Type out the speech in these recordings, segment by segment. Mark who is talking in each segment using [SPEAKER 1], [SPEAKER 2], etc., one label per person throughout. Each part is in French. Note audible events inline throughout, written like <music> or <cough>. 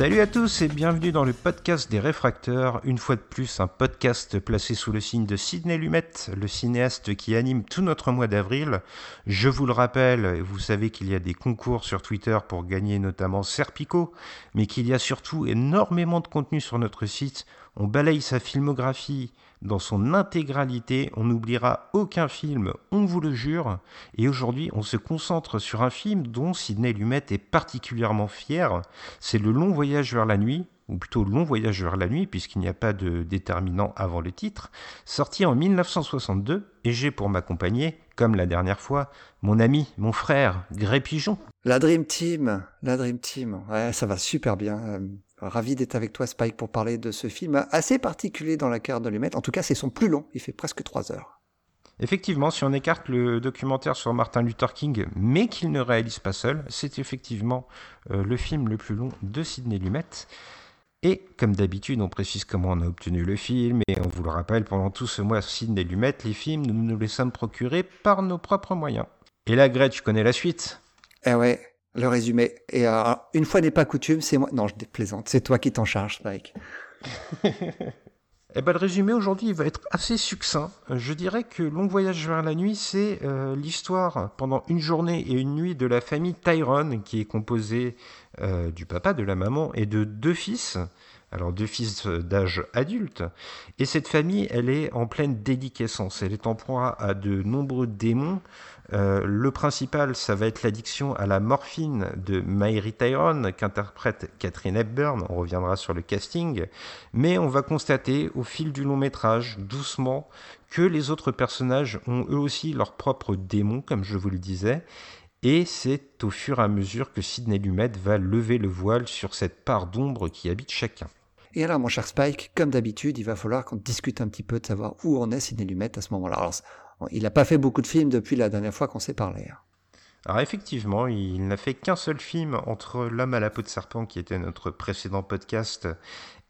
[SPEAKER 1] Salut à tous et bienvenue dans le podcast des réfracteurs. Une fois de plus, un podcast placé sous le signe de Sidney Lumet, le cinéaste qui anime tout notre mois d'avril. Je vous le rappelle, vous savez qu'il y a des concours sur Twitter pour gagner notamment Serpico, mais qu'il y a surtout énormément de contenu sur notre site. On balaye sa filmographie dans son intégralité, on n'oubliera aucun film, on vous le jure. Et aujourd'hui, on se concentre sur un film dont Sidney Lumet est particulièrement fier. C'est Le Long Voyage vers la nuit, ou plutôt Long Voyage vers la nuit, puisqu'il n'y a pas de déterminant avant le titre, sorti en 1962, et j'ai pour m'accompagner, comme la dernière fois, mon ami, mon frère, Gré Pigeon.
[SPEAKER 2] La Dream Team, la Dream Team, ouais, ça va super bien. Ravi d'être avec toi, Spike, pour parler de ce film assez particulier dans la carte de Lumet. En tout cas, c'est son plus long. Il fait presque trois heures.
[SPEAKER 1] Effectivement, si on écarte le documentaire sur Martin Luther King, mais qu'il ne réalise pas seul, c'est effectivement euh, le film le plus long de Sidney Lumet. Et comme d'habitude, on précise comment on a obtenu le film, et on vous le rappelle, pendant tout ce mois Sidney Lumet, les films, nous nous les sommes procurés par nos propres moyens. Et là, Greg, tu connais la suite?
[SPEAKER 2] Eh ouais, le résumé. Et euh, une fois n'est pas coutume, c'est moi. Non, je plaisante. C'est toi qui t'en charges, Spike. <laughs>
[SPEAKER 1] Eh ben, le résumé aujourd'hui il va être assez succinct. Je dirais que Long Voyage vers la nuit, c'est euh, l'histoire pendant une journée et une nuit de la famille Tyrone, qui est composée euh, du papa, de la maman et de deux fils. Alors deux fils d'âge adulte. Et cette famille, elle est en pleine déliquescence. Elle est en proie à de nombreux démons euh, le principal, ça va être l'addiction à la morphine de Mary Tyrone, qu'interprète Catherine Hepburn. On reviendra sur le casting. Mais on va constater au fil du long métrage, doucement, que les autres personnages ont eux aussi leurs propres démons, comme je vous le disais. Et c'est au fur et à mesure que Sidney Lumet va lever le voile sur cette part d'ombre qui habite chacun.
[SPEAKER 2] Et alors, mon cher Spike, comme d'habitude, il va falloir qu'on discute un petit peu de savoir où on est Sidney Lumet à ce moment-là. Il n'a pas fait beaucoup de films depuis la dernière fois qu'on s'est parlé. Hein.
[SPEAKER 1] Alors effectivement, il n'a fait qu'un seul film entre L'homme à la peau de serpent, qui était notre précédent podcast,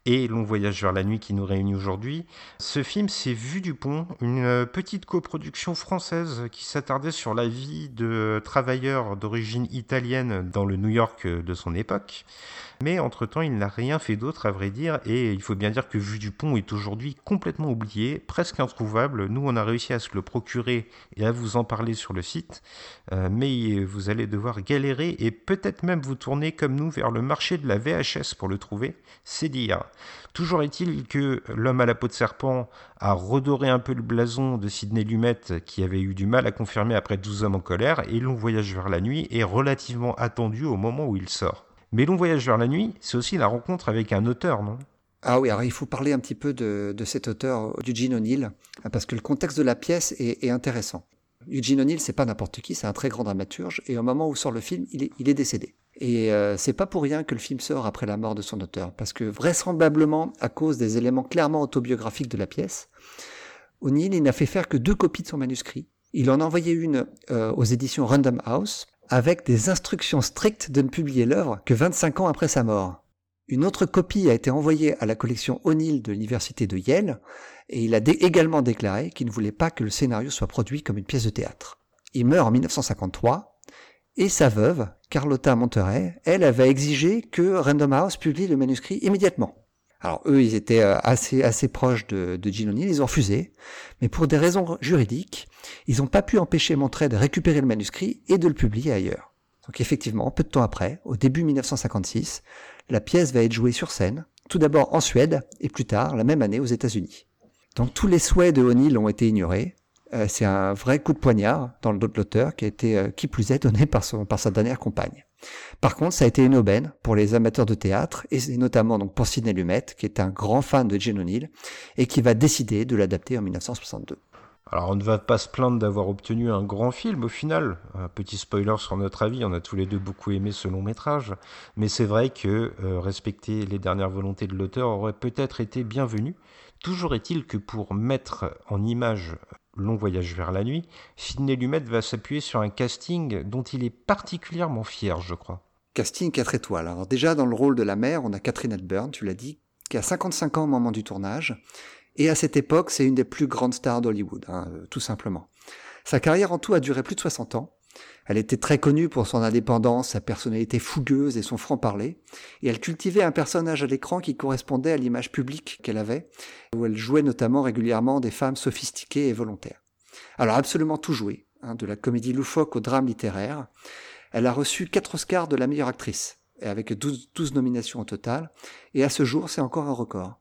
[SPEAKER 1] et Long voyage vers la nuit qui nous réunit aujourd'hui. Ce film, c'est Vue du pont, une petite coproduction française qui s'attardait sur la vie de travailleurs d'origine italienne dans le New York de son époque. Mais entre-temps, il n'a rien fait d'autre, à vrai dire, et il faut bien dire que Vue du Pont est aujourd'hui complètement oublié, presque introuvable. Nous, on a réussi à se le procurer et à vous en parler sur le site, euh, mais vous allez devoir galérer et peut-être même vous tourner comme nous vers le marché de la VHS pour le trouver, c'est dire. Toujours est-il que L'homme à la peau de serpent a redoré un peu le blason de Sidney Lumet, qui avait eu du mal à confirmer après 12 hommes en colère, et Long voyage vers la nuit est relativement attendu au moment où il sort. Mais Long Voyage vers la nuit, c'est aussi la rencontre avec un auteur, non?
[SPEAKER 2] Ah oui, alors il faut parler un petit peu de, cet auteur, Eugene O'Neill, parce que le contexte de la pièce est, intéressant. Eugene O'Neill, c'est pas n'importe qui, c'est un très grand dramaturge, et au moment où sort le film, il est, décédé. Et euh, c'est pas pour rien que le film sort après la mort de son auteur, parce que vraisemblablement, à cause des éléments clairement autobiographiques de la pièce, O'Neill, il n'a fait faire que deux copies de son manuscrit. Il en a envoyé une euh, aux éditions Random House, avec des instructions strictes de ne publier l'œuvre que 25 ans après sa mort. Une autre copie a été envoyée à la collection O'Neill de l'université de Yale, et il a également déclaré qu'il ne voulait pas que le scénario soit produit comme une pièce de théâtre. Il meurt en 1953, et sa veuve, Carlotta Monterey, elle avait exigé que Random House publie le manuscrit immédiatement. Alors eux, ils étaient euh, assez assez proches de, de Gene O'Neill, ils ont refusé, mais pour des raisons juridiques, ils n'ont pas pu empêcher Monterey de récupérer le manuscrit et de le publier ailleurs. Donc effectivement, peu de temps après, au début 1956, la pièce va être jouée sur scène, tout d'abord en Suède et plus tard, la même année, aux États-Unis. Donc tous les souhaits de O'Neill ont été ignorés. Euh, c'est un vrai coup de poignard dans le dos de l'auteur qui a été, euh, qui plus est, donné par, son, par sa dernière compagne. Par contre, ça a été une aubaine pour les amateurs de théâtre, et notamment donc pour Sidney Lumet, qui est un grand fan de Jane O'Neill, et qui va décider de l'adapter en 1962.
[SPEAKER 1] Alors on ne va pas se plaindre d'avoir obtenu un grand film au final. Un petit spoiler sur notre avis, on a tous les deux beaucoup aimé ce long métrage. Mais c'est vrai que euh, respecter les dernières volontés de l'auteur aurait peut-être été bienvenu. Toujours est-il que pour mettre en image Long voyage vers la nuit, Sidney Lumet va s'appuyer sur un casting dont il est particulièrement fier, je crois.
[SPEAKER 2] Casting 4 étoiles. Alors déjà dans le rôle de la mère, on a Catherine Hepburn, tu l'as dit, qui a 55 ans au moment du tournage. Et à cette époque, c'est une des plus grandes stars d'Hollywood, hein, euh, tout simplement. Sa carrière en tout a duré plus de 60 ans. Elle était très connue pour son indépendance, sa personnalité fougueuse et son franc-parler, et elle cultivait un personnage à l'écran qui correspondait à l'image publique qu'elle avait, où elle jouait notamment régulièrement des femmes sophistiquées et volontaires. Alors absolument tout joué, hein, de la comédie loufoque au drame littéraire. Elle a reçu 4 Oscars de la meilleure actrice, avec 12, 12 nominations au total, et à ce jour c'est encore un record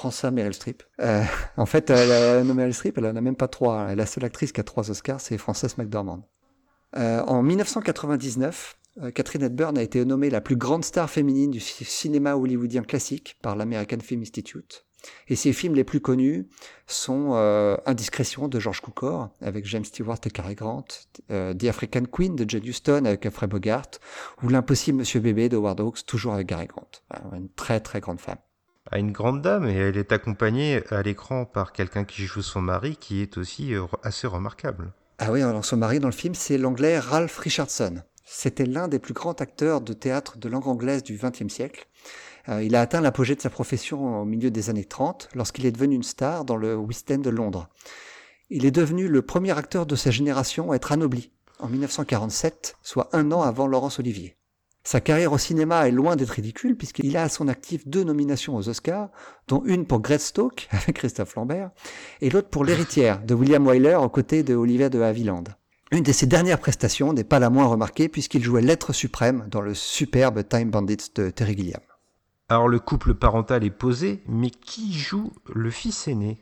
[SPEAKER 2] prends ça Meryl Streep. Euh, <laughs> en fait, elle a Meryl Streep, elle en a même pas trois. La seule actrice qui a trois Oscars, c'est Frances McDormand. Euh, en 1999, euh, Catherine Hepburn a été nommée la plus grande star féminine du cinéma hollywoodien classique par l'American Film Institute. Et ses films les plus connus sont euh, Indiscrétion de George Cukor avec James Stewart et Cary Grant, The African Queen de Jane Houston avec Humphrey Bogart, ou L'Impossible Monsieur Bébé de Howard Hawks, toujours avec Cary Grant. Une très très grande femme
[SPEAKER 1] à une grande dame et elle est accompagnée à l'écran par quelqu'un qui joue son mari qui est aussi assez remarquable.
[SPEAKER 2] Ah oui, alors son mari dans le film, c'est l'anglais Ralph Richardson. C'était l'un des plus grands acteurs de théâtre de langue anglaise du XXe siècle. Euh, il a atteint l'apogée de sa profession au milieu des années 30 lorsqu'il est devenu une star dans le West End de Londres. Il est devenu le premier acteur de sa génération à être anobli en 1947, soit un an avant Laurence Olivier. Sa carrière au cinéma est loin d'être ridicule puisqu'il a à son actif deux nominations aux Oscars, dont une pour Greystoke <laughs> avec Christophe Lambert et l'autre pour L'héritière de William Wyler aux côtés de Olivier de Havilland. Une de ses dernières prestations n'est pas la moins remarquée puisqu'il jouait l'être suprême dans le superbe Time Bandits de Terry Gilliam.
[SPEAKER 1] Alors le couple parental est posé, mais qui joue le fils aîné?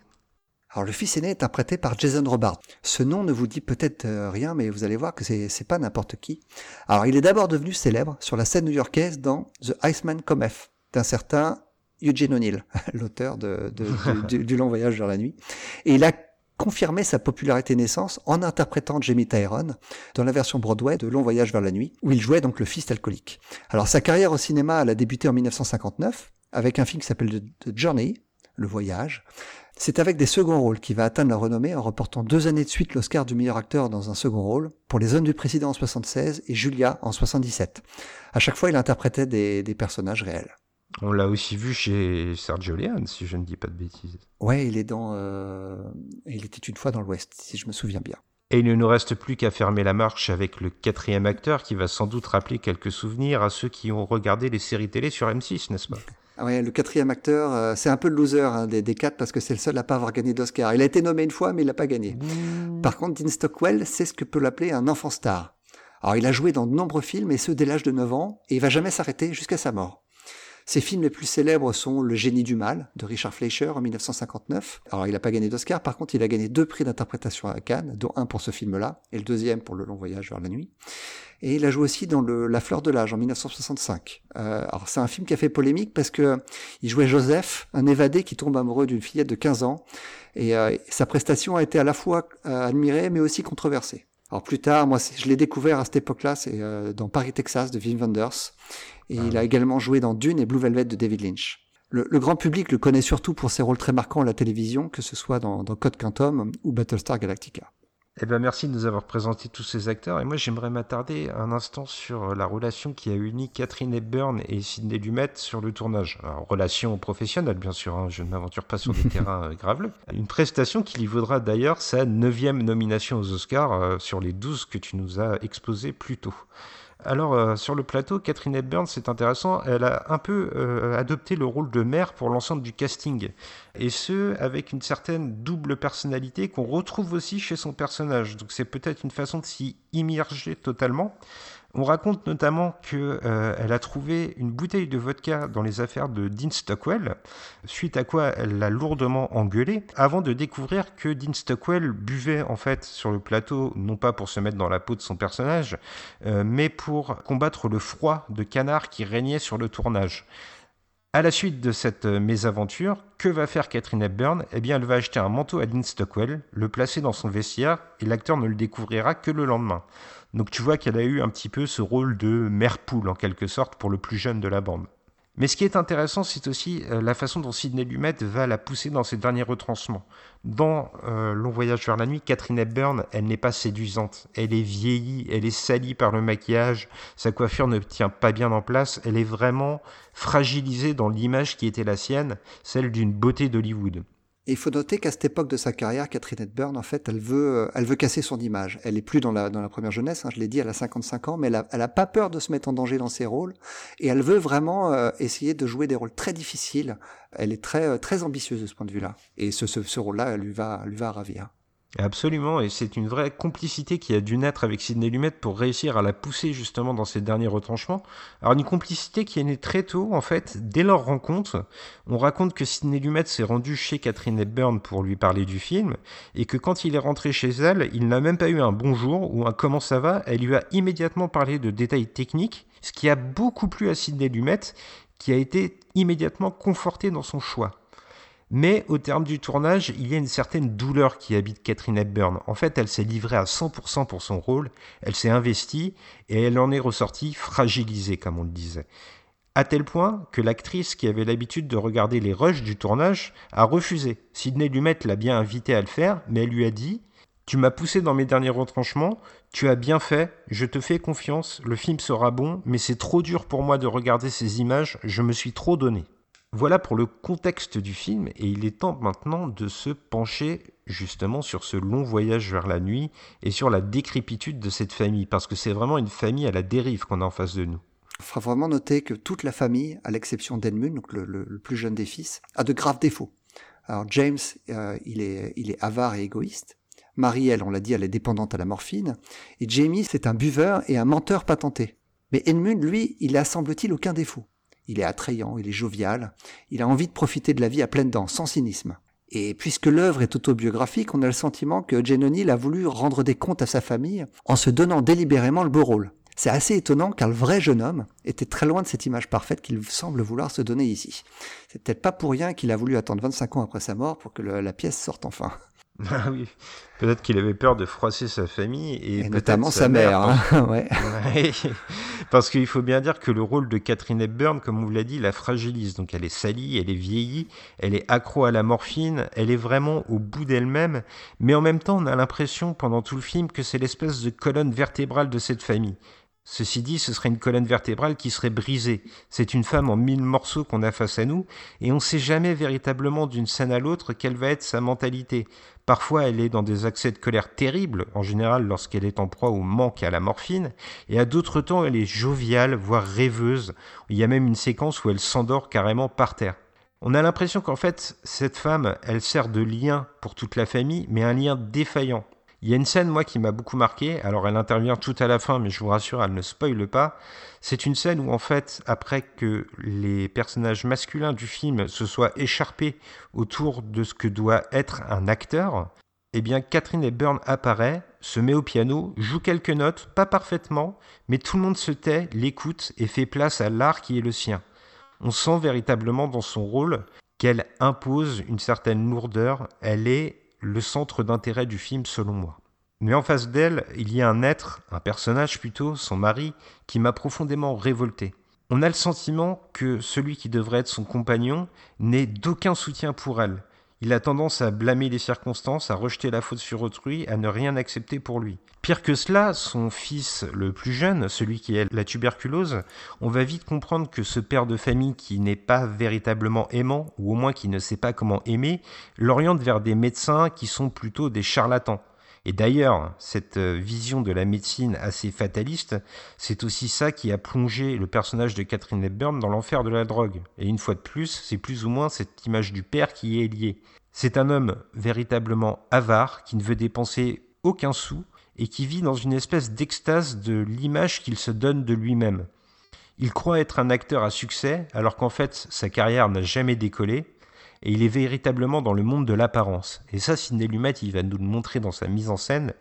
[SPEAKER 2] Alors le fils aîné est interprété par Jason Robards. Ce nom ne vous dit peut-être euh, rien, mais vous allez voir que c'est, pas n'importe qui. Alors il est d'abord devenu célèbre sur la scène new-yorkaise dans The Iceman Cometh d'un certain Eugene O'Neill, <laughs> l'auteur de, <laughs> du, du, long voyage vers la nuit. Et il a confirmé sa popularité naissance en interprétant Jamie Tyrone dans la version Broadway de Long Voyage vers la nuit, où il jouait donc le fils alcoolique. Alors sa carrière au cinéma, elle a débuté en 1959 avec un film qui s'appelle The Journey, le voyage, c'est avec des seconds rôles qu'il va atteindre la renommée en remportant deux années de suite l'Oscar du meilleur acteur dans un second rôle pour Les Hommes du Président en 76 et Julia en 77. À chaque fois, il interprétait des, personnages réels.
[SPEAKER 1] On l'a aussi vu chez Sergio Leone, si je ne dis pas de bêtises.
[SPEAKER 2] Ouais, il est dans. Euh, il était une fois dans l'Ouest, si je me souviens bien.
[SPEAKER 1] Et il ne nous reste plus qu'à fermer la marche avec le quatrième acteur qui va sans doute rappeler quelques souvenirs à ceux qui ont regardé les séries télé sur M6, n'est-ce pas?
[SPEAKER 2] Ouais, le quatrième acteur, euh, c'est un peu le loser hein, des, des, quatre parce que c'est le seul à pas avoir gagné d'Oscar. Il a été nommé une fois, mais il n'a pas gagné. Par contre, Dean Stockwell, c'est ce que peut l'appeler un enfant star. Alors, il a joué dans de nombreux films, et ceux dès l'âge de 9 ans, et il va jamais s'arrêter jusqu'à sa mort. Ses films les plus célèbres sont Le génie du mal de Richard Fleischer en 1959. Alors il n'a pas gagné d'Oscar, par contre il a gagné deux prix d'interprétation à Cannes, dont un pour ce film-là et le deuxième pour Le long voyage vers la nuit. Et il a joué aussi dans le, La fleur de l'âge en 1965. Euh, alors c'est un film qui a fait polémique parce que il jouait Joseph, un évadé qui tombe amoureux d'une fillette de 15 ans. Et euh, sa prestation a été à la fois euh, admirée mais aussi controversée. Alors plus tard, moi je l'ai découvert à cette époque-là, c'est euh, dans Paris, Texas de Wim Wenders. Et il a également joué dans Dune et Blue Velvet de David Lynch. Le, grand public le connaît surtout pour ses rôles très marquants à la télévision, que ce soit dans, dans Code Quantum ou Battlestar Galactica.
[SPEAKER 1] Eh ben merci de nous avoir présenté tous ces acteurs. Et moi, j'aimerais m'attarder un instant sur la relation qui a uni Catherine Hepburn et Sidney Lumet sur le tournage. Alors, relation professionnelle, bien sûr. Hein, je ne m'aventure pas sur des <laughs> terrains euh, graveleux. Une prestation qui lui vaudra d'ailleurs sa neuvième nomination aux Oscars euh, sur les douze que tu nous as exposées plus tôt. Alors, euh, sur le plateau, Catherine Hepburn, c'est intéressant, elle a un peu euh, adopté le rôle de mère pour l'ensemble du casting. Et ce, avec une certaine double personnalité qu'on retrouve aussi chez son personnage. Donc, c'est peut-être une façon de s'y immerger totalement. On raconte notamment qu'elle euh, a trouvé une bouteille de vodka dans les affaires de Dean Stockwell, suite à quoi elle l'a lourdement engueulé, avant de découvrir que Dean Stockwell buvait en fait sur le plateau, non pas pour se mettre dans la peau de son personnage, euh, mais pour combattre le froid de canard qui régnait sur le tournage. À la suite de cette euh, mésaventure, que va faire Catherine Hepburn? Eh bien, elle va acheter un manteau à Dean Stockwell, le placer dans son vestiaire, et l'acteur ne le découvrira que le lendemain. Donc tu vois qu'elle a eu un petit peu ce rôle de mère poule, en quelque sorte, pour le plus jeune de la bande. Mais ce qui est intéressant, c'est aussi euh, la façon dont Sidney Lumet va la pousser dans ses derniers retranchements. Dans euh, Long Voyage vers la nuit, Catherine Hepburn, elle n'est pas séduisante. Elle est vieillie, elle est salie par le maquillage, sa coiffure ne tient pas bien en place, elle est vraiment fragilisée dans l'image qui était la sienne, celle d'une beauté d'Hollywood.
[SPEAKER 2] Et il faut noter qu'à cette époque de sa carrière, Catherine Hepburn, en fait, elle veut, euh, elle veut casser son image. Elle est plus dans la, dans la première jeunesse, hein, je l'ai dit, elle a 55 ans, mais elle a, elle a pas peur de se mettre en danger dans ses rôles. Et elle veut vraiment euh, essayer de jouer des rôles très difficiles. Elle est très, euh, très ambitieuse de ce point de vue-là. Et ce, ce, ce rôle-là, lui va, lui va ravir.
[SPEAKER 1] Absolument, et c'est une vraie complicité qui a dû naître avec Sidney Lumet pour réussir à la pousser justement dans ses derniers retranchements. Alors une complicité qui est née très tôt, en fait, dès leur rencontre. On raconte que Sidney Lumet s'est rendu chez Catherine Hepburn pour lui parler du film, et que quand il est rentré chez elle, il n'a même pas eu un bonjour ou un comment ça va, elle lui a immédiatement parlé de détails techniques, ce qui a beaucoup plu à Sidney Lumet, qui a été immédiatement conforté dans son choix. Mais au terme du tournage, il y a une certaine douleur qui habite Catherine Hepburn. En fait, elle s'est livrée à 100% pour son rôle, elle s'est investie et elle en est ressortie fragilisée, comme on le disait. À tel point que l'actrice qui avait l'habitude de regarder les rushs du tournage a refusé. Sidney Lumet l'a bien invité à le faire, mais elle lui a dit Tu m'as poussé dans mes derniers retranchements, tu as bien fait, je te fais confiance, le film sera bon, mais c'est trop dur pour moi de regarder ces images, je me suis trop donné. Voilà pour le contexte du film et il est temps maintenant de se pencher justement sur ce long voyage vers la nuit et sur la décrépitude de cette famille parce que c'est vraiment une famille à la dérive qu'on a en face de nous.
[SPEAKER 2] Il faudra vraiment noter que toute la famille, à l'exception d'Edmund, donc le, plus jeune des fils, a de graves défauts. Alors James, euh, il, est, il est avare et égoïste. Marie, elle, on l'a dit, elle est dépendante à la morphine. Et Jamie, c'est un buveur et un menteur patenté. Mais Edmund, lui, il a, semble-t-il, aucun défaut. Il est attrayant, il est jovial, il a envie de profiter de la vie à pleines dents, sans cynisme. Et puisque l'œuvre est autobiographique, on a le sentiment que Jane O'Neill a voulu rendre des comptes à sa famille en se donnant délibérément le beau rôle. C'est assez étonnant car le vrai jeune homme était très loin de cette image parfaite qu'il semble vouloir se donner ici. C'est peut-être pas pour rien qu'il a voulu attendre 25 ans après sa mort pour que la pièce sorte enfin. <laughs>
[SPEAKER 1] Ah oui, peut-être qu'il avait peur de froisser sa famille et,
[SPEAKER 2] et notamment sa, sa mère. mère hein. <laughs> ouais.
[SPEAKER 1] Parce qu'il faut bien dire que le rôle de Catherine Hepburn, comme on vous l'a dit, la fragilise. Donc elle est salie, elle est vieillie, elle est accro à la morphine, elle est vraiment au bout d'elle-même. Mais en même temps, on a l'impression pendant tout le film que c'est l'espèce de colonne vertébrale de cette famille. Ceci dit, ce serait une colonne vertébrale qui serait brisée. C'est une femme en mille morceaux qu'on a face à nous, et on ne sait jamais véritablement d'une scène à l'autre quelle va être sa mentalité. Parfois, elle est dans des accès de colère terribles, en général lorsqu'elle est en proie au manque à la morphine, et à d'autres temps, elle est joviale, voire rêveuse. Il y a même une séquence où elle s'endort carrément par terre. On a l'impression qu'en fait, cette femme, elle sert de lien pour toute la famille, mais un lien défaillant. Il y a une scène, moi, qui m'a beaucoup marqué. Alors, elle intervient tout à la fin, mais je vous rassure, elle ne spoile pas. C'est une scène où, en fait, après que les personnages masculins du film se soient écharpés autour de ce que doit être un acteur, eh bien, Catherine Hepburn apparaît, se met au piano, joue quelques notes, pas parfaitement, mais tout le monde se tait, l'écoute et fait place à l'art qui est le sien. On sent véritablement dans son rôle qu'elle impose une certaine lourdeur. Elle est le centre d'intérêt du film selon moi. Mais en face d'elle, il y a un être, un personnage plutôt, son mari, qui m'a profondément révolté. On a le sentiment que celui qui devrait être son compagnon n'est d'aucun soutien pour elle. Il a tendance à blâmer les circonstances, à rejeter la faute sur autrui, à ne rien accepter pour lui. Pire que cela, son fils le plus jeune, celui qui a la tuberculose, on va vite comprendre que ce père de famille qui n'est pas véritablement aimant, ou au moins qui ne sait pas comment aimer, l'oriente vers des médecins qui sont plutôt des charlatans. Et d'ailleurs, cette vision de la médecine assez fataliste, c'est aussi ça qui a plongé le personnage de Catherine Hepburn dans l'enfer de la drogue. Et une fois de plus, c'est plus ou moins cette image du père qui est liée. C'est un homme véritablement avare, qui ne veut dépenser aucun sou, et qui vit dans une espèce d'extase de l'image qu'il se donne de lui-même. Il croit être un acteur à succès, alors qu'en fait sa carrière n'a jamais décollé, et il est véritablement dans le monde de l'apparence. Et ça, Sidney Lumet, il va nous le montrer dans sa mise en scène,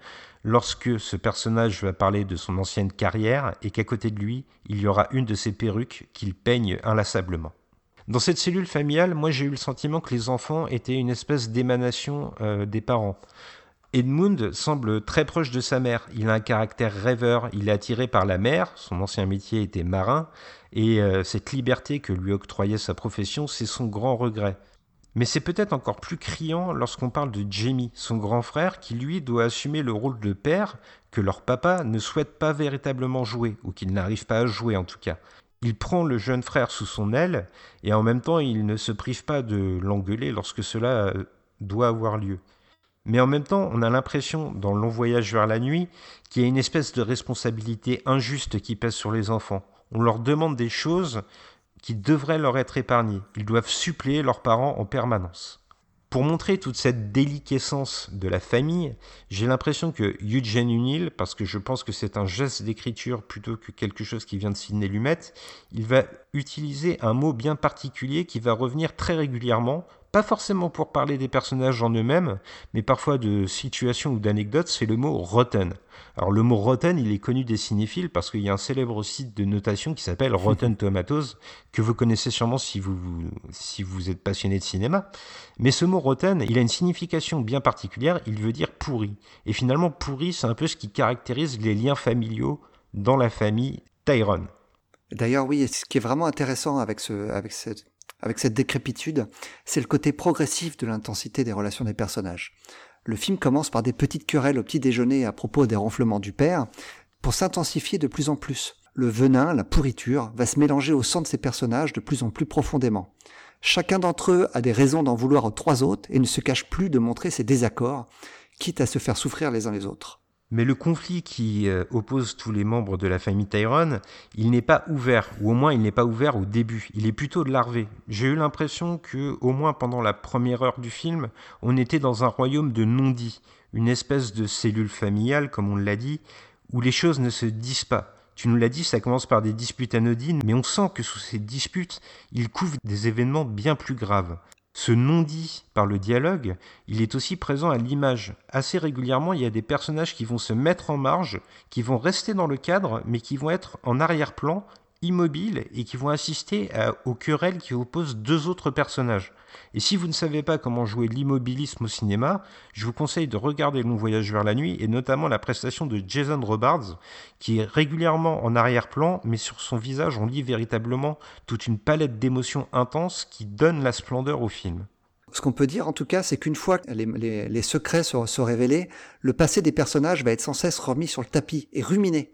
[SPEAKER 1] lorsque ce personnage va parler de son ancienne carrière, et qu'à côté de lui, il y aura une de ses perruques qu'il peigne inlassablement. Dans cette cellule familiale, moi j'ai eu le sentiment que les enfants étaient une espèce d'émanation euh, des parents. Edmund semble très proche de sa mère. Il a un caractère rêveur, il est attiré par la mer, son ancien métier était marin, et euh, cette liberté que lui octroyait sa profession, c'est son grand regret. Mais c'est peut-être encore plus criant lorsqu'on parle de Jamie, son grand frère, qui lui doit assumer le rôle de père que leur papa ne souhaite pas véritablement jouer, ou qu'il n'arrive pas à jouer en tout cas. Il prend le jeune frère sous son aile, et en même temps il ne se prive pas de l'engueuler lorsque cela euh, doit avoir lieu. Mais en même temps, on a l'impression, dans Long Voyage vers la nuit, qu'il y a une espèce de responsabilité injuste qui pèse sur les enfants. On leur demande des choses qui devraient leur être épargnées. Ils doivent suppléer leurs parents en permanence. Pour montrer toute cette déliquescence de la famille, j'ai l'impression que Eugene Unil, parce que je pense que c'est un geste d'écriture plutôt que quelque chose qui vient de Sidney Lumet, il va utiliser un mot bien particulier qui va revenir très régulièrement pas forcément pour parler des personnages en eux-mêmes, mais parfois de situations ou d'anecdotes, c'est le mot rotten. Alors le mot rotten, il est connu des cinéphiles parce qu'il y a un célèbre site de notation qui s'appelle <laughs> Rotten Tomatoes, que vous connaissez sûrement si vous, si vous êtes passionné de cinéma. Mais ce mot rotten, il a une signification bien particulière, il veut dire pourri. Et finalement, pourri, c'est un peu ce qui caractérise les liens familiaux dans la famille Tyrone.
[SPEAKER 2] D'ailleurs, oui, ce qui est vraiment intéressant avec, ce, avec cette avec cette décrépitude, c'est le côté progressif de l'intensité des relations des personnages. Le film commence par des petites querelles au petit déjeuner à propos des ronflements du père, pour s'intensifier de plus en plus. Le venin, la pourriture, va se mélanger au sang de ces personnages de plus en plus profondément. Chacun d'entre eux a des raisons d'en vouloir aux trois autres et ne se cache plus de montrer ses désaccords, quitte à se faire souffrir les uns les autres.
[SPEAKER 1] Mais le conflit qui euh, oppose tous les membres de la famille Tyrone, il n'est pas ouvert, ou au moins il n'est pas ouvert au début, il est plutôt larvé. J'ai eu l'impression que, au moins pendant la première heure du film, on était dans un royaume de non-dits, une espèce de cellule familiale, comme on l'a dit, où les choses ne se disent pas. Tu nous l'as dit, ça commence par des disputes anodines, mais on sent que sous ces disputes, il couvre des événements bien plus graves. Ce non-dit par le dialogue, il est aussi présent à l'image. Assez régulièrement, il y a des personnages qui vont se mettre en marge, qui vont rester dans le cadre, mais qui vont être en arrière-plan immobiles et qui vont assister aux querelles qui opposent deux autres personnages. Et si vous ne savez pas comment jouer l'immobilisme au cinéma, je vous conseille de regarder Long Voyage vers la nuit et notamment la prestation de Jason Robards qui est régulièrement en arrière-plan, mais sur son visage on lit véritablement toute une palette d'émotions intenses qui donne la splendeur au film.
[SPEAKER 2] Ce qu'on peut dire en tout cas, c'est qu'une fois que les, secrets sont révélés, le passé des personnages va être sans cesse remis sur le tapis et ruminé.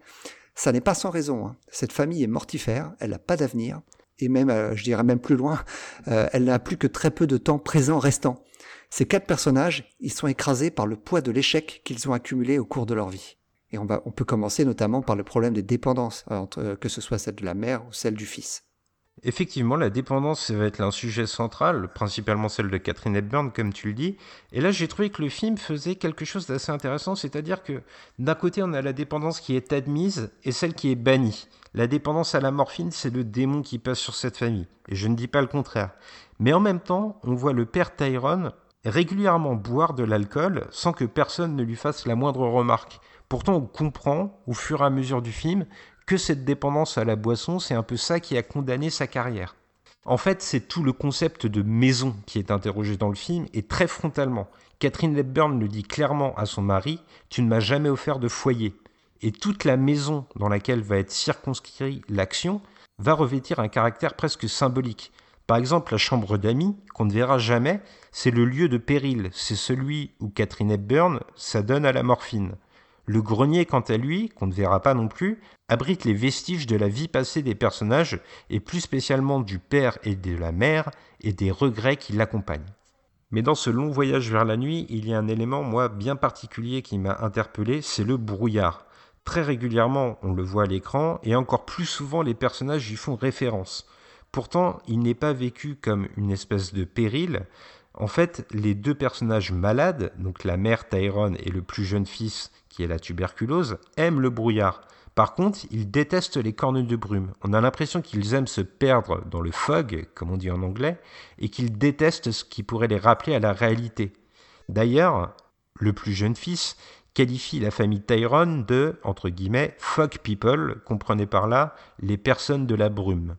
[SPEAKER 2] Ça n'est pas sans raison. Hein. Cette famille est mortifère, elle n'a pas d'avenir, et même, euh, je dirais même plus loin, <laughs> euh, elle n'a plus que très peu de temps présent restant. Ces quatre personnages, ils sont écrasés par le poids de l'échec qu'ils ont accumulé au cours de leur vie. Et on, va, peut commencer notamment par le problème des dépendances, euh, que ce soit celle de la mère ou celle du fils.
[SPEAKER 1] Effectivement, la dépendance va être un sujet central, principalement celle de Catherine Hepburn, comme tu le dis. Et là, j'ai trouvé que le film faisait quelque chose d'assez intéressant, c'est-à-dire que d'un côté, on a la dépendance qui est admise et celle qui est bannie. La dépendance à la morphine, c'est le démon qui passe sur cette famille. Et je ne dis pas le contraire. Mais en même temps, on voit le père Tyrone régulièrement boire de l'alcool sans que personne ne lui fasse la moindre remarque. Pourtant, on comprend, au fur et à mesure du film, que cette dépendance à la boisson, c'est un peu ça qui a condamné sa carrière. En fait, c'est tout le concept de maison qui est interrogé dans le film, et très frontalement. Catherine Hepburn le dit clairement à son mari Tu ne m'as jamais offert de foyer. Et toute la maison dans laquelle va être circonscrite l'action va revêtir un caractère presque symbolique. Par exemple, la chambre d'amis, qu'on ne verra jamais, c'est le lieu de péril, c'est celui où Catherine Hepburn s'adonne à la morphine. Le grenier, quant à lui, qu'on ne verra pas non plus, abrite les vestiges de la vie passée des personnages, et plus spécialement du père et de la mère, et des regrets qui l'accompagnent. Mais dans ce long voyage vers la nuit, il y a un élément, moi, bien particulier qui m'a interpellé, c'est le brouillard. Très régulièrement, on le voit à l'écran, et encore plus souvent, les personnages y font référence. Pourtant, il n'est pas vécu comme une espèce de péril, en fait, les deux personnages malades, donc la mère Tyrone et le plus jeune fils qui est la tuberculose, aiment le brouillard. Par contre, ils détestent les cornes de brume. On a l'impression qu'ils aiment se perdre dans le fog, comme on dit en anglais, et qu'ils détestent ce qui pourrait les rappeler à la réalité. D'ailleurs, le plus jeune fils qualifie la famille Tyrone de, entre guillemets, fog people, comprenez par là les personnes de la brume.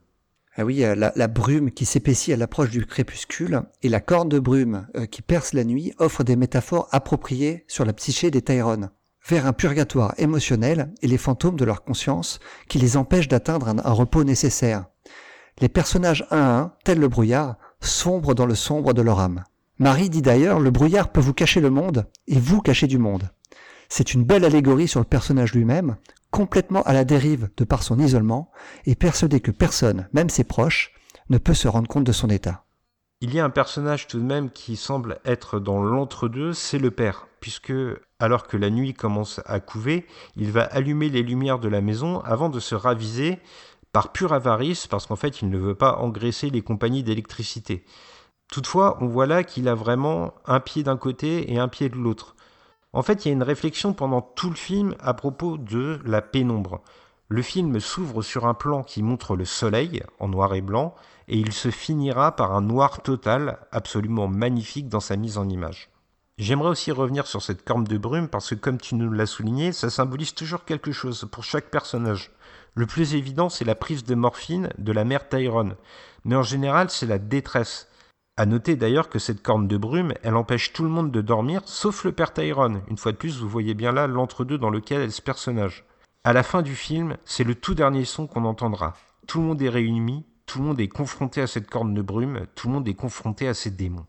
[SPEAKER 2] Ah oui, la, la brume qui s'épaissit à l'approche du crépuscule et la corne de brume qui perce la nuit offrent des métaphores appropriées sur la psyché des Tyrone vers un purgatoire émotionnel et les fantômes de leur conscience qui les empêchent d'atteindre un, repos nécessaire. Les personnages un à un, tels le brouillard, sombrent dans le sombre de leur âme. Marie dit d'ailleurs, le brouillard peut vous cacher le monde et vous cacher du monde. C'est une belle allégorie sur le personnage lui-même, complètement à la dérive de par son isolement et persuadé que personne, même ses proches, ne peut se rendre compte de son état.
[SPEAKER 1] Il y a un personnage tout de même qui semble être dans l'entre-deux, c'est le père, puisque alors que la nuit commence à couver, il va allumer les lumières de la maison avant de se raviser par pure avarice, parce qu'en fait il ne veut pas engraisser les compagnies d'électricité. Toutefois, on voit là qu'il a vraiment un pied d'un côté et un pied de l'autre. En fait, il y a une réflexion pendant tout le film à propos de la pénombre. Le film s'ouvre sur un plan qui montre le soleil en noir et blanc, et il se finira par un noir total absolument magnifique dans sa mise en image. J'aimerais aussi revenir sur cette corne de brume parce que comme tu nous l'as souligné, ça symbolise toujours quelque chose pour chaque personnage. Le plus évident, c'est la prise de morphine de la mère Tyrone, mais en général, c'est la détresse. À noter d'ailleurs que cette corne de brume, elle empêche tout le monde de dormir, sauf le père Tyrone. Une fois de plus, vous voyez bien là l'entre-deux dans lequel est ce personnage. À la fin du film, c'est le tout dernier son qu'on entendra. Tout le monde est réuni, tout le monde est confronté à cette corne de brume, tout le monde est confronté à ces démons.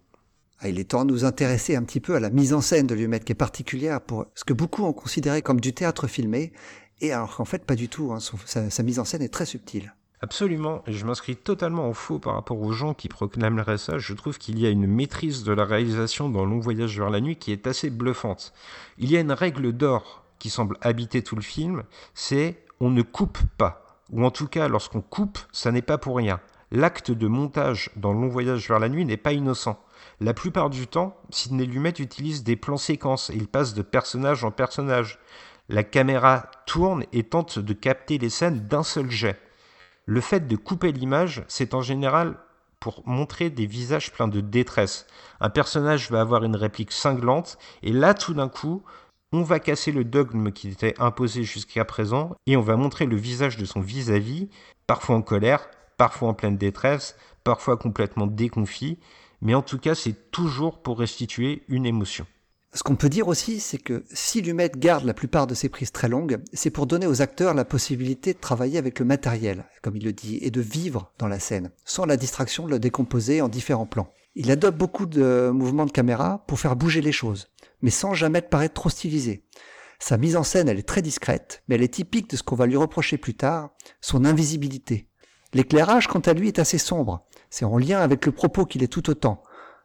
[SPEAKER 2] Ah, il est temps de nous intéresser un petit peu à la mise en scène de Lumet, qui est particulière pour ce que beaucoup ont considéré comme du théâtre filmé, et alors qu'en fait pas du tout, hein, sa, mise en scène est très subtile.
[SPEAKER 1] Absolument, et je m'inscris totalement en faux par rapport aux gens qui proclameraient ça. Je trouve qu'il y a une maîtrise de la réalisation dans Long Voyage vers la nuit qui est assez bluffante. Il y a une règle d'or qui semble habiter tout le film, c'est on ne coupe pas ou en tout cas lorsqu'on coupe, ça n'est pas pour rien. L'acte de montage dans Long Voyage vers la nuit n'est pas innocent. La plupart du temps, Sidney Lumet utilise des plans séquences il passe de personnage en personnage. La caméra tourne et tente de capter les scènes d'un seul jet. Le fait de couper l'image, c'est en général pour montrer des visages pleins de détresse. Un personnage va avoir une réplique cinglante et là tout d'un coup, on va casser le dogme qui était imposé jusqu'à présent et on va montrer le visage de son vis-à-vis, parfois en colère, parfois en pleine détresse, parfois complètement déconfit, mais en tout cas c'est toujours pour restituer une émotion.
[SPEAKER 2] Ce qu'on peut dire aussi, c'est que si Lumet garde la plupart de ses prises très longues, c'est pour donner aux acteurs la possibilité de travailler avec le matériel, comme il le dit, et de vivre dans la scène, sans la distraction de le décomposer en différents plans. Il adopte beaucoup de mouvements de caméra pour faire bouger les choses, mais sans jamais paraître trop stylisé. Sa mise en scène, elle est très discrète, mais elle est typique de ce qu'on va lui reprocher plus tard, son invisibilité. L'éclairage, quant à lui, est assez sombre. C'est en lien avec le propos qu'il est tout autant.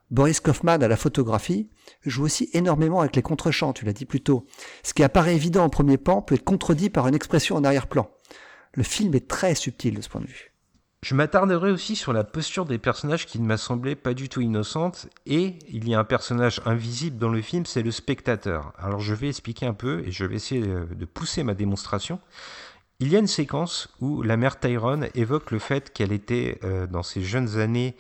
[SPEAKER 2] Boris Kaufman à la photographie joue aussi énormément avec les contre-champs, tu l'as dit plus tôt. Ce qui apparaît évident en premier plan peut être contredit par une expression en arrière-plan. Le film est très subtil de ce point de vue.
[SPEAKER 1] Je m'attarderai aussi sur la posture des personnages qui ne m'a semblé pas du tout innocente, et il y a un personnage invisible dans le film, c'est le spectateur. Alors je vais expliquer un peu, et je vais essayer de pousser ma démonstration. Il y a une séquence où la mère Tyrone évoque le fait qu'elle était, euh, dans ses jeunes années,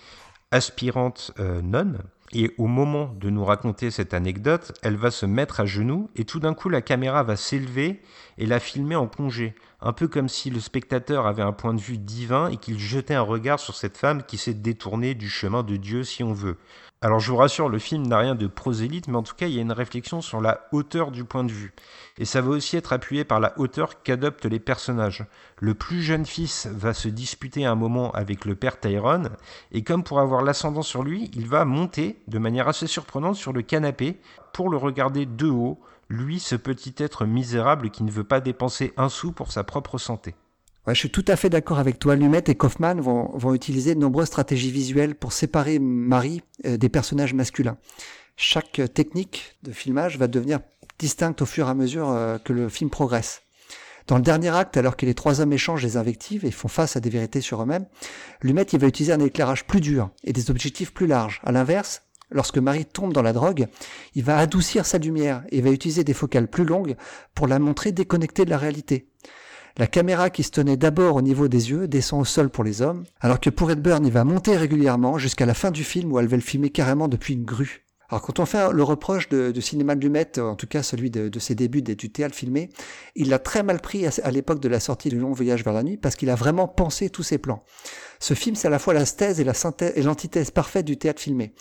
[SPEAKER 1] aspirante euh, nonne, et au moment de nous raconter cette anecdote, elle va se mettre à genoux, et tout d'un coup la caméra va s'élever et la filmer en plongée un peu comme si le spectateur avait un point de vue divin et qu'il jetait un regard sur cette femme qui s'est détournée du chemin de Dieu si on veut. Alors je vous rassure, le film n'a rien de prosélyte, mais en tout cas il y a une réflexion sur la hauteur du point de vue. Et ça va aussi être appuyé par la hauteur qu'adoptent les personnages. Le plus jeune fils va se disputer un moment avec le père Tyrone, et comme pour avoir l'ascendant sur lui, il va monter de manière assez surprenante sur le canapé pour le regarder de haut, lui, ce petit être misérable qui ne veut pas dépenser un sou pour sa propre santé.
[SPEAKER 2] Je suis tout à fait d'accord avec toi. Lumet et Kaufman vont, vont, utiliser de nombreuses stratégies visuelles pour séparer Marie euh, des personnages masculins. Chaque technique de filmage va devenir distincte au fur et à mesure euh, que le film progresse. Dans le dernier acte, alors que les trois hommes échangent des invectives et font face à des vérités sur eux-mêmes, Lumet il va utiliser un éclairage plus dur et des objectifs plus larges. À l'inverse, lorsque Marie tombe dans la drogue, il va adoucir sa lumière et va utiliser des focales plus longues pour la montrer déconnectée de la réalité. La caméra qui se tenait d'abord au niveau des yeux descend au sol pour les hommes, alors que pour Edburn, il va monter régulièrement jusqu'à la fin du film où elle va le filmer carrément depuis une grue. Alors quand on fait le reproche de, cinéma de Lumet, en tout cas celui de, ses débuts du théâtre filmé, il l'a très mal pris à, l'époque de la sortie du Long Voyage vers la nuit parce qu'il a vraiment pensé tous ses plans. Ce film, c'est à la fois la thèse et et l'antithèse parfaite du théâtre filmé.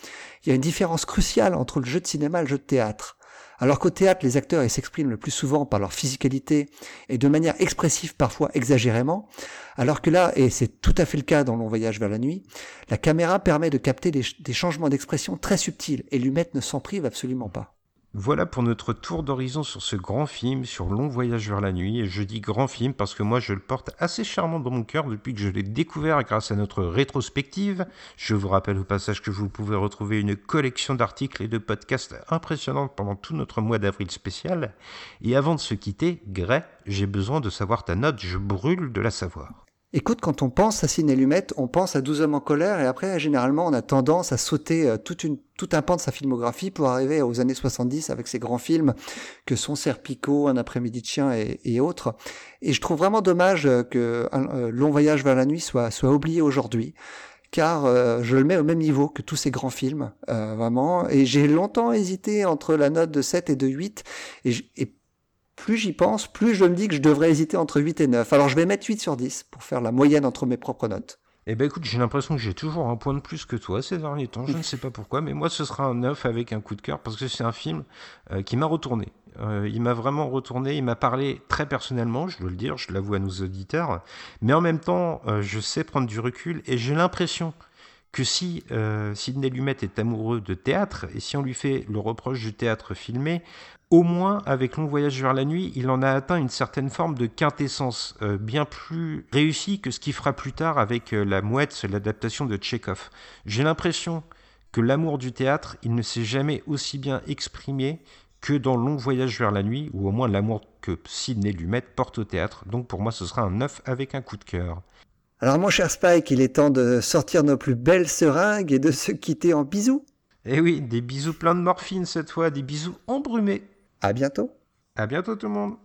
[SPEAKER 2] Il y a une différence cruciale entre le jeu de cinéma et le jeu de théâtre. Alors qu'au théâtre, les acteurs s'expriment le plus souvent par leur physicalité et de manière expressive parfois exagérément, alors que là, et c'est tout à fait le cas dans Long Voyage vers la nuit, la caméra permet de capter des, changements d'expression très subtils et Lumet ne s'en prive absolument pas.
[SPEAKER 1] Voilà pour notre tour d'horizon sur ce grand film, sur Long Voyage vers la nuit. Et je dis grand film parce que moi je le porte assez charmant dans mon cœur depuis que je l'ai découvert grâce à notre rétrospective. Je vous rappelle au passage que vous pouvez retrouver une collection d'articles et de podcasts impressionnantes pendant tout notre mois d'avril spécial. Et avant de se quitter, Gray, j'ai besoin de savoir ta note, je brûle de la savoir.
[SPEAKER 2] Écoute, quand on pense à Ciné Lumette, on pense à 12 hommes en colère et après, généralement, on a tendance à sauter euh, toute une, tout un pan de sa filmographie pour arriver aux années 70 avec ses grands films que sont Serpico, Un après-midi de chien et, autres. Et je trouve vraiment dommage euh, que un, euh, Long Voyage vers la nuit soit, soit oublié aujourd'hui car je le mets au même niveau que tous ces grands films, vraiment. Et j'ai longtemps hésité entre la note de 7 et de 8, et, et plus j'y pense, plus je me dis que je devrais hésiter entre 8 et 9. Alors je vais mettre 8 sur 10 pour faire la moyenne entre mes propres notes.
[SPEAKER 1] Eh ben écoute, j'ai l'impression que j'ai toujours un point de plus que toi ces derniers temps, je ne sais pas pourquoi, mais moi ce sera un 9 avec un coup de cœur parce que c'est un film euh, qui m'a retourné. Euh, il m'a vraiment retourné, il m'a parlé très personnellement, je dois le dire, je l'avoue à nos auditeurs, mais en même temps, euh, je sais prendre du recul et j'ai l'impression que si Sidney Lumet est amoureux de théâtre et si on lui fait le reproche du théâtre filmé, au moins avec Long Voyage vers la nuit, il en a atteint une certaine forme de quintessence, euh, bien plus réussie que ce qu'il fera plus tard avec euh, La Mouette, l'adaptation de Tchekhov. J'ai l'impression que l'amour du théâtre, il ne s'est jamais aussi bien exprimé que dans Long Voyage vers la nuit, ou au moins l'amour que Sidney Lumet porte au théâtre. Donc pour moi, ce sera un neuf avec un coup de cœur.
[SPEAKER 2] Alors mon cher Spike, il est temps de sortir nos plus belles seringues et de se quitter en bisous.
[SPEAKER 1] Eh oui, des bisous pleins de morphine cette fois, des bisous embrumés.
[SPEAKER 2] À bientôt.
[SPEAKER 1] À bientôt tout le monde.